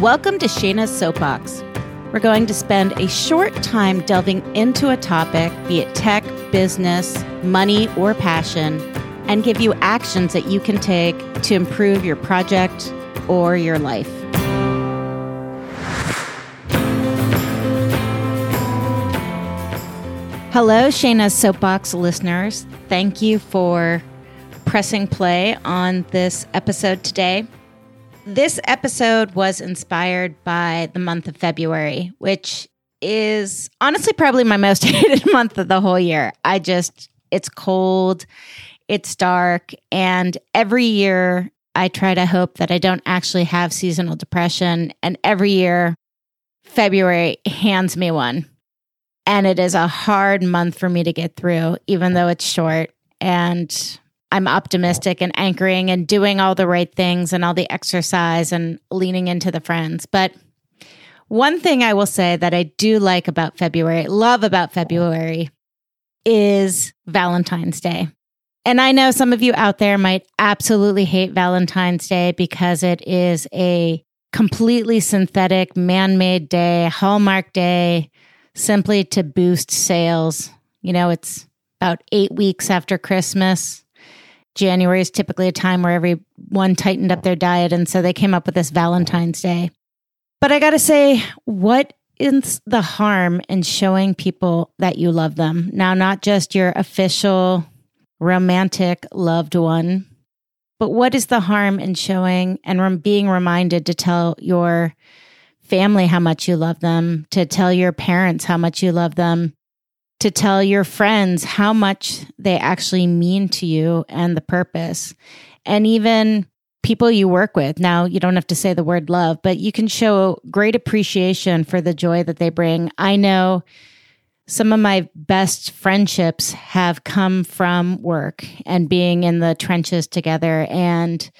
Welcome to Shayna's Soapbox. We're going to spend a short time delving into a topic, be it tech, business, money, or passion, and give you actions that you can take to improve your project or your life. Hello, Shayna's Soapbox listeners. Thank you for pressing play on this episode today. This episode was inspired by the month of February, which is honestly probably my most hated month of the whole year. I just, it's cold, it's dark, and every year I try to hope that I don't actually have seasonal depression. And every year, February hands me one. And it is a hard month for me to get through, even though it's short. And I'm optimistic and anchoring and doing all the right things and all the exercise and leaning into the friends. But one thing I will say that I do like about February, love about February, is Valentine's Day. And I know some of you out there might absolutely hate Valentine's Day because it is a completely synthetic, man made day, Hallmark day simply to boost sales. You know, it's about eight weeks after Christmas. January is typically a time where everyone tightened up their diet. And so they came up with this Valentine's Day. But I got to say, what is the harm in showing people that you love them? Now, not just your official romantic loved one, but what is the harm in showing and being reminded to tell your family how much you love them, to tell your parents how much you love them, to tell your friends how much they actually mean to you and the purpose. And even people you work with. Now, you don't have to say the word love, but you can show great appreciation for the joy that they bring. I know some of my best friendships have come from work and being in the trenches together. And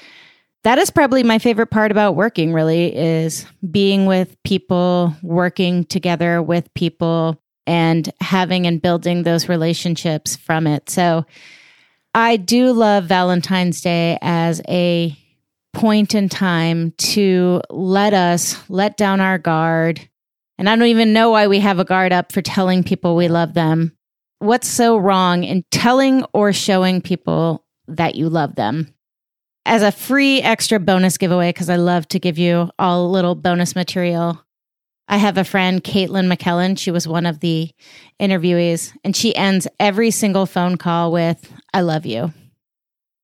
that is probably my favorite part about working really is being with people working together with people and having and building those relationships from it. So i do love valentine's day as a point in time to let us let down our guard. And i don't even know why we have a guard up for telling people we love them. What's so wrong in telling or showing people that you love them? As a free extra bonus giveaway, because I love to give you all little bonus material, I have a friend, Caitlin McKellen. She was one of the interviewees, and she ends every single phone call with, I love you.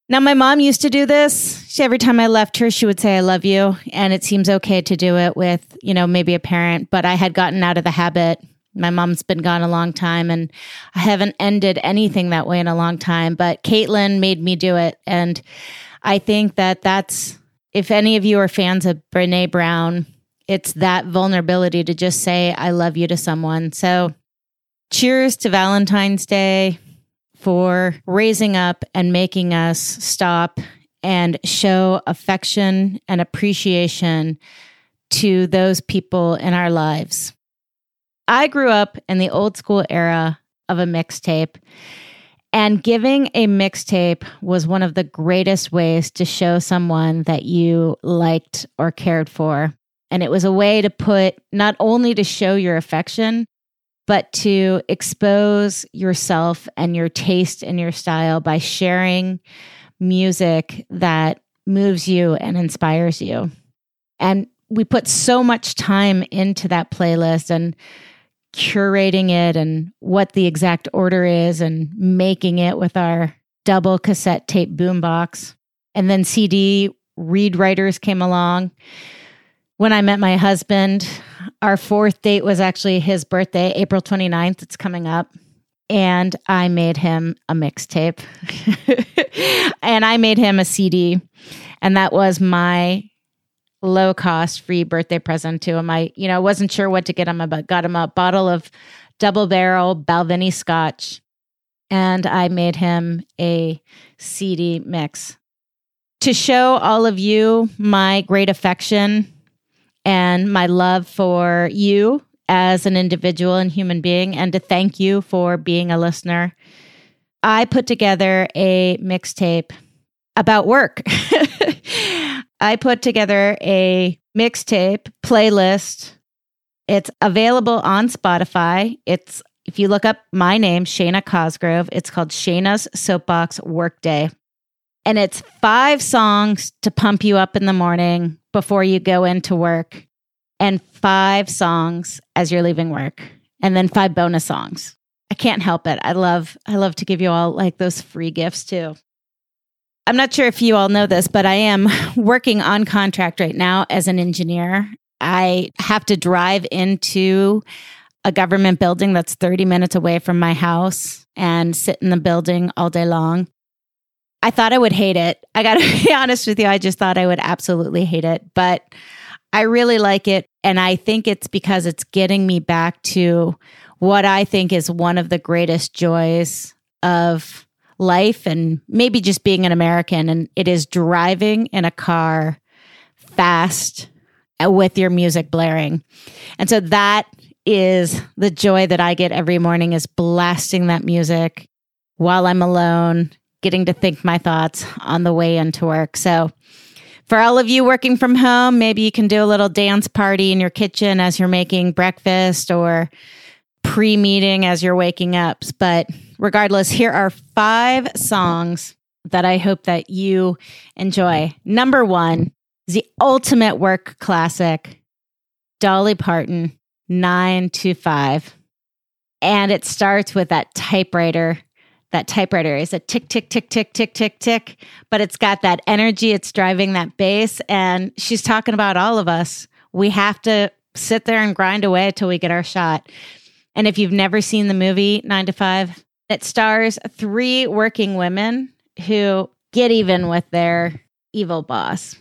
Now, my mom used to do this. She, every time I left her, she would say, I love you. And it seems okay to do it with, you know, maybe a parent, but I had gotten out of the habit. My mom's been gone a long time and I haven't ended anything that way in a long time, but Caitlin made me do it. And I think that that's, if any of you are fans of Brene Brown, it's that vulnerability to just say, I love you to someone. So, cheers to Valentine's Day for raising up and making us stop and show affection and appreciation to those people in our lives. I grew up in the old school era of a mixtape. And giving a mixtape was one of the greatest ways to show someone that you liked or cared for. And it was a way to put not only to show your affection, but to expose yourself and your taste and your style by sharing music that moves you and inspires you. And we put so much time into that playlist and curating it and what the exact order is and making it with our double cassette tape boombox. And then CD read writers came along. When I met my husband, our fourth date was actually his birthday, April 29th. It's coming up. And I made him a mixtape and I made him a CD. And that was my low cost free birthday present to him. I, you know, wasn't sure what to get him, but got him a bottle of double barrel Balvenie scotch. And I made him a CD mix to show all of you my great affection and my love for you as an individual and human being, and to thank you for being a listener. I put together a mixtape about work. I put together a mixtape playlist. It's available on Spotify. It's if you look up my name, Shayna Cosgrove, it's called Shayna's Soapbox Workday. And it's five songs to pump you up in the morning before you go into work, and five songs as you're leaving work, and then five bonus songs. I can't help it. I love I love to give you all like those free gifts too. I'm not sure if you all know this, but I am working on contract right now as an engineer. I have to drive into a government building that's 30 minutes away from my house and sit in the building all day long. I thought I would hate it. I got to be honest with you. I just thought I would absolutely hate it, but I really like it. And I think it's because it's getting me back to what I think is one of the greatest joys of life and maybe just being an American. And it is driving in a car fast uh, with your music blaring. And so that is the joy that I get every morning is blasting that music while I'm alone, getting to think my thoughts on the way into work. So for all of you working from home, maybe you can do a little dance party in your kitchen as you're making breakfast or pre meeting as you're waking up. But regardless, here are five songs that I hope that you enjoy. Number one is the ultimate work classic, Dolly Parton, Nine to Five. And it starts with that typewriter. That typewriter is a tick, tick, tick, tick, tick, tick, tick, but it's got that energy. It's driving that bass. And she's talking about all of us. We have to sit there and grind away until we get our shot. And if you've never seen the movie Nine to Five, it stars three working women who get even with their evil boss.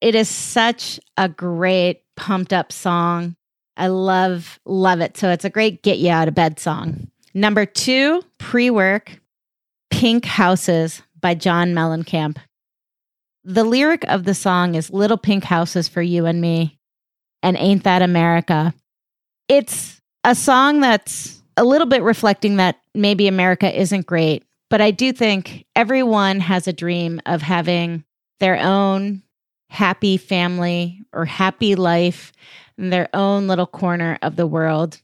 It is such a great pumped up song. I love, love it. So it's a great get you out of bed song. Number two, pre work, Pink Houses by John Mellencamp. The lyric of the song is Little Pink Houses for You and Me, and Ain't That America. It's a song that's a little bit reflecting that maybe America isn't great, but I do think everyone has a dream of having their own happy family or happy life in their own little corner of the world.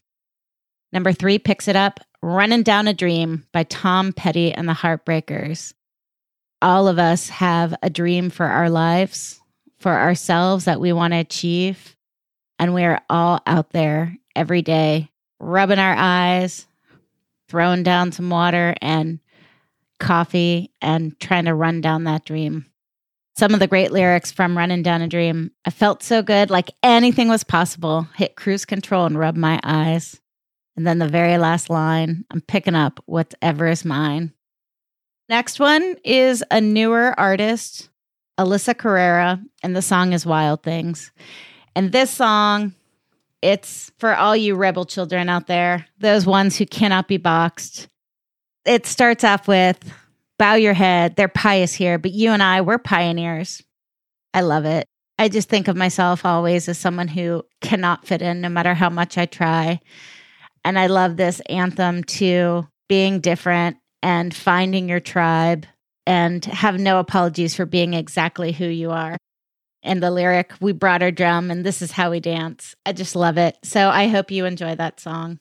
Number three picks it up Running Down a Dream by Tom Petty and the Heartbreakers. All of us have a dream for our lives, for ourselves that we want to achieve. And we are all out there every day rubbing our eyes, throwing down some water and coffee, and trying to run down that dream. Some of the great lyrics from Running Down a Dream. I felt so good, like anything was possible. Hit cruise control and rub my eyes. And then the very last line I'm picking up whatever is mine. Next one is a newer artist, Alessia Cara, and the song is Wild Things. And this song it's for all you rebel children out there, those ones who cannot be boxed. It starts off with bow your head. They're pious here, but you and I, we're pioneers. I love it. I just think of myself always as someone who cannot fit in no matter how much I try. And I love this anthem to being different and finding your tribe and have no apologies for being exactly who you are and the lyric, We brought our drum and this is how we dance. I just love it. So I hope you enjoy that song.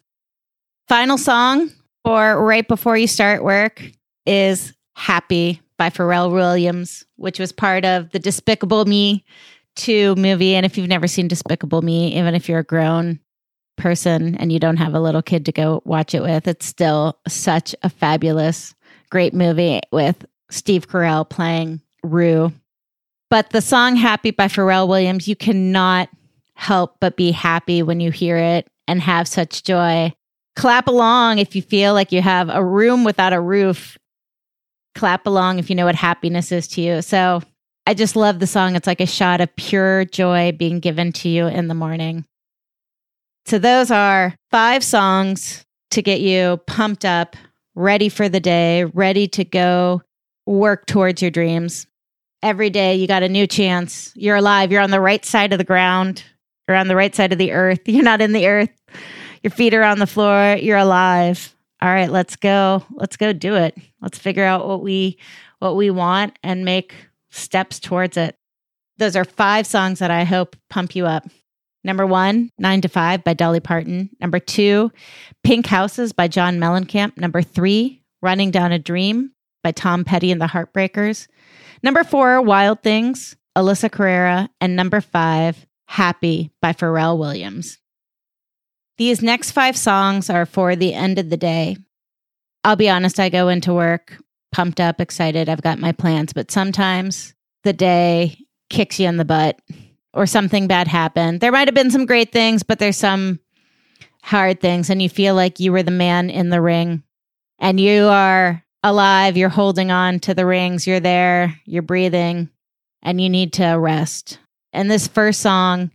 Final song for right before you start work is Happy by Pharrell Williams, which was part of the Despicable Me 2 movie. And if you've never seen Despicable Me, even if you're a grown person and you don't have a little kid to go watch it with, it's still such a fabulous, great movie with Steve Carell playing Gru. but the song Happy by Pharrell Williams, you cannot help but be happy when you hear it and have such joy. Clap along if you feel like you have a room without a roof. Clap along if you know what happiness is to you. So I just love the song. It's like a shot of pure joy being given to you in the morning. So those are five songs to get you pumped up, ready for the day, ready to go work towards your dreams every day you got a new chance. You're alive. You're on the right side of the ground. You're on the right side of the earth. You're not in the earth. Your feet are on the floor. You're alive. All right, let's go. Let's go do it. Let's figure out what we what we want and make steps towards it. Those are five songs that I hope pump you up. Number one, Nine to Five by Dolly Parton. Number two, Pink Houses by John Mellencamp. Number three, Running Down a Dream by Tom Petty and the Heartbreakers. Number four, Wild Things, Alessia Cara. And number five, Happy by Pharrell Williams. These next five songs are for the end of the day. I'll be honest, I go into work pumped up, excited. I've got my plans, but sometimes the day kicks you in the butt or something bad happened. There might have been some great things, but there's some hard things, and you feel like you were the man in the ring and you are alive. You're holding on to the rings. You're there, you're breathing, and you need to rest. And this first song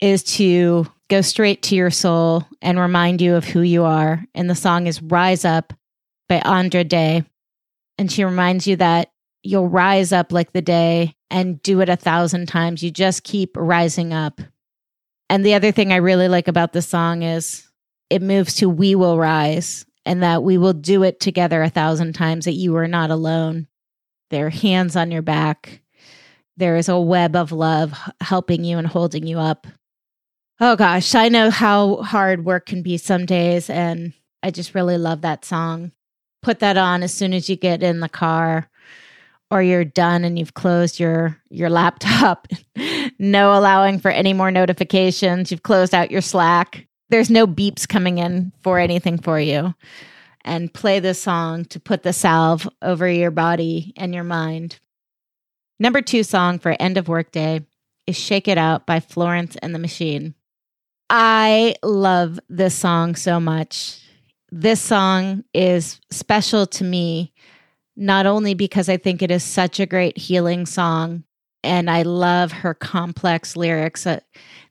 is to go straight to your soul and remind you of who you are. And the song is Rise Up by Andra Day. And she reminds you that you'll rise up like the day and do it a thousand times. You just keep rising up. And the other thing I really like about the song is it moves to We Will Rise and that we will do it together a thousand times, that you are not alone. There are hands on your back. There is a web of love helping you and holding you up. Oh gosh, I know how hard work can be some days. And I just really love that song. Put that on as soon as you get in the car or you're done and you've closed your your laptop no allowing for any more notifications. You've closed out your slack. There's no beeps coming in for anything for you. And play this song to put the salve over your body and your mind. Number two song for end of workday is shake it out by florence and the machine. I love this song so much. This song is special to me not only because I think it is such a great healing song and I love her complex lyrics. Uh,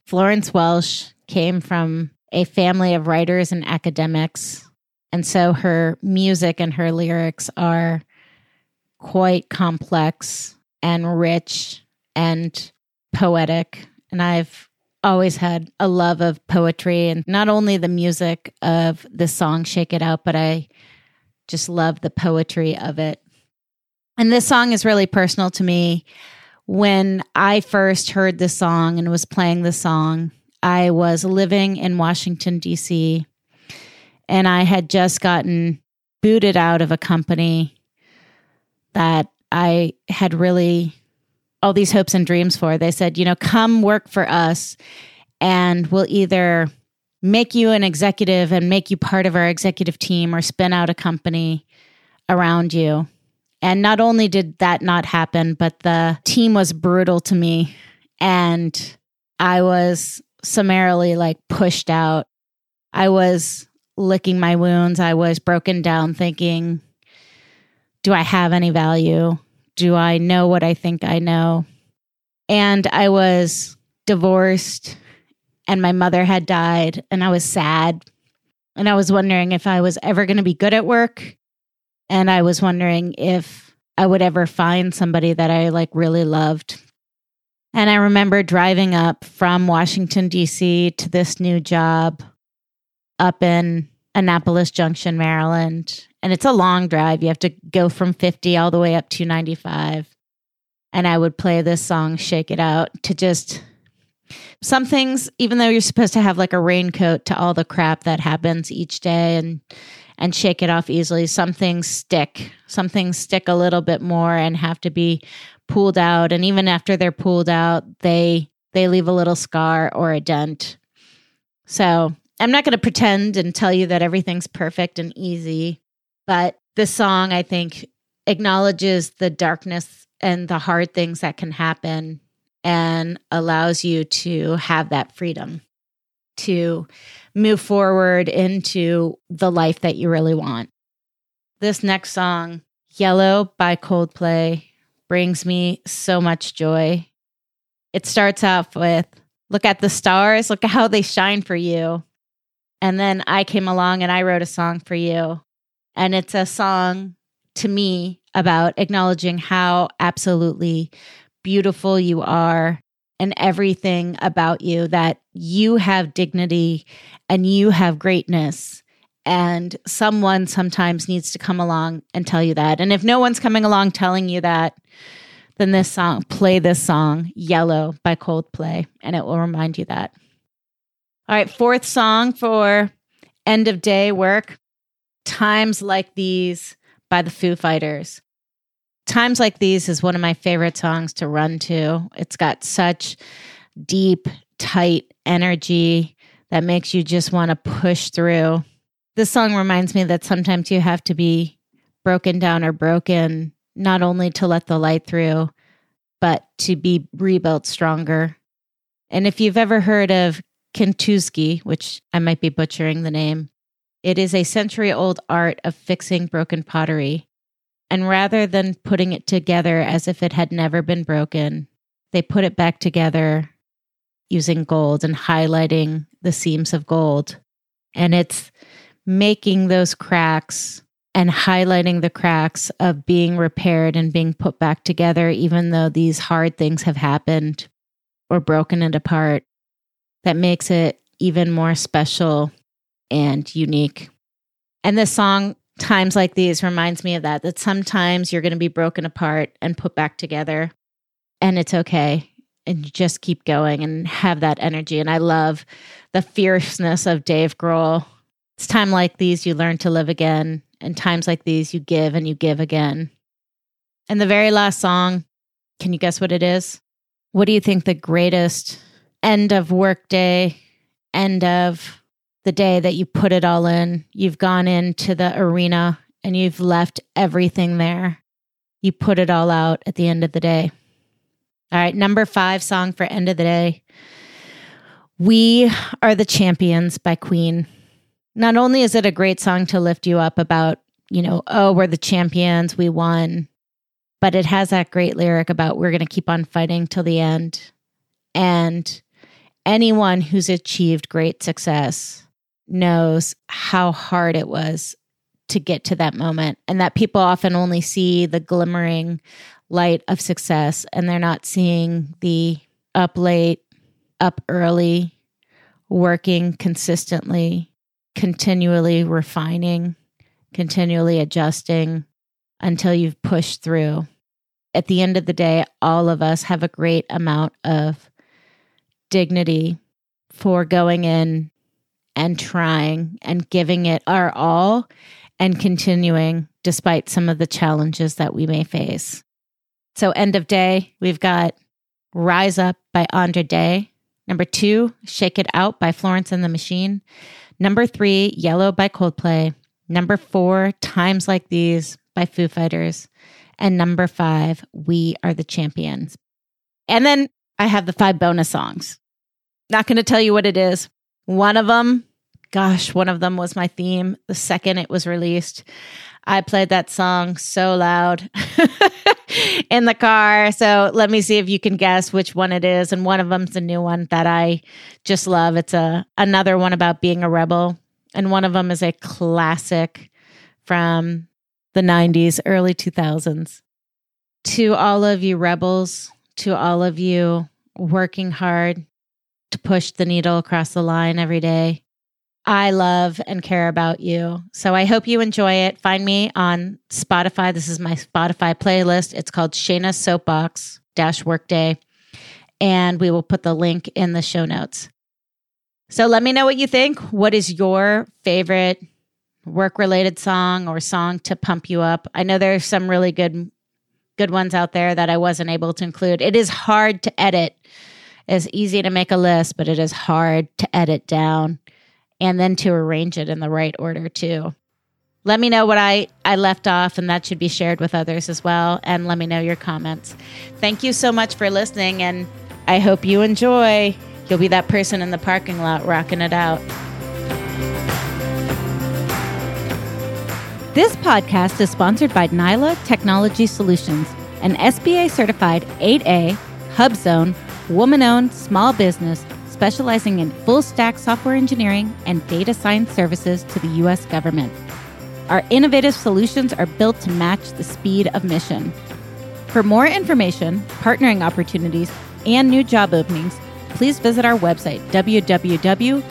Florence Welch came from a family of writers and academics. And so her music and her lyrics are quite complex and rich and poetic. And I've always had a love of poetry and not only the music of the song Shake It Out, but I just love the poetry of it. And this song is really personal to me. When I first heard this song and was playing the song, I was living in Washington, D.C., and I had just gotten booted out of a company that I had really all these hopes and dreams for. They said, you know, come work for us and we'll either make you an executive and make you part of our executive team or spin out a company around you. And not only did that not happen, but the team was brutal to me. And I was summarily like pushed out. I was licking my wounds. I was broken down thinking, do I have any value? Do I know what I think I know? And I was divorced and my mother had died and I was sad. And I was wondering if I was ever going to be good at work. And I was wondering if I would ever find somebody that I like really loved. And I remember driving up from Washington, D.C. to this new job up in Annapolis Junction, Maryland. And it's a long drive. You have to go from 50 all the way up to 95. And I would play this song, Shake It Out, to just some things, even though you're supposed to have like a raincoat to all the crap that happens each day and and shake it off easily, some things stick. Some things stick a little bit more and have to be pulled out. And even after they're pulled out, they they leave a little scar or a dent. So I'm not going to pretend and tell you that everything's perfect and easy, but this song I think acknowledges the darkness and the hard things that can happen and allows you to have that freedom to move forward into the life that you really want. This next song, Yellow by Coldplay, brings me so much joy. It starts off with Look at the stars, look at how they shine for you. And then I came along and I wrote a song for you. And it's a song to me about acknowledging how absolutely beautiful you are and everything about you, that you have dignity and you have greatness. And someone sometimes needs to come along and tell you that. And if no one's coming along telling you that, then this song, play this song, Yellow by Coldplay, and it will remind you that. All right, fourth song for end of day work Times Like These by the Foo Fighters. Times Like These is one of my favorite songs to run to. It's got such deep, tight energy that makes you just want to push through. This song reminds me that sometimes you have to be broken down or broken, not only to let the light through, but to be rebuilt stronger. And if you've ever heard of Kintsugi, which I might be butchering the name, it is a century old art of fixing broken pottery. And rather than putting it together as if it had never been broken, they put it back together using gold and highlighting the seams of gold. And it's making those cracks and highlighting the cracks of being repaired and being put back together, even though these hard things have happened or broken it apart, that makes it even more special and unique. And this song, Times Like These, reminds me of that, that sometimes you're going to be broken apart and put back together, and it's okay. And you just keep going and have that energy. And I love the fierceness of Dave Grohl. It's time like these you learn to live again and times like these, you give and you give again. And the very last song, can you guess what it is? What do you think the greatest end of work day, end of the day that you put it all in? You've gone into the arena and you've left everything there. You put it all out at the end of the day. All right, number five song for end of the day. We Are the Champions by Queen. Not only is it a great song to lift you up about, you know, oh, we're the champions, we won, but it has that great lyric about we're going to keep on fighting till the end. And anyone who's achieved great success knows how hard it was to get to that moment and that people often only see the glimmering light of success and they're not seeing the up late, up early, working consistently continually refining, continually adjusting until you've pushed through. At the end of the day, all of us have a great amount of dignity for going in and trying and giving it our all and continuing despite some of the challenges that we may face. So, end of day, we've got Rise Up by Andra Day. Number two, Shake It Out by Florence and the Machine. Number three, Yellow by Coldplay. Number four, Times Like These by Foo Fighters. And number five, We Are the Champions. And then I have the five bonus songs. Not going to tell you what it is. One of them, gosh, one of them was my theme. The second it was released, I played that song so loud in the car. So let me see if you can guess which one it is. And one of them's a new one that I just love. It's a another one about being a rebel, and one of them is a classic from the 90s, early 2000s. To all of you rebels, to all of you working hard push the needle across the line every day. I love and care about you. So I hope you enjoy it. Find me on Spotify. This is my Spotify playlist. It's called Shayna Soapbox Dash Workday. And we will put the link in the show notes. So let me know what you think. What is your favorite work related song or song to pump you up? I know there's some really good good ones out there that I wasn't able to include. It is hard to edit. It's easy to make a list, but it is hard to edit down and then to arrange it in the right order too. Let me know what I, I left off, and that should be shared with others as well. And let me know your comments. Thank you so much for listening, and I hope you enjoy. You'll be that person in the parking lot rocking it out. This podcast is sponsored by Nyla Technology Solutions, an SBA certified 8A HubZone woman owned small business specializing in full stack software engineering and data science services to the U.S. government. Our innovative solutions are built to match the speed of mission. For more information, partnering opportunities, and new job openings, please visit our website, www.nyla.io.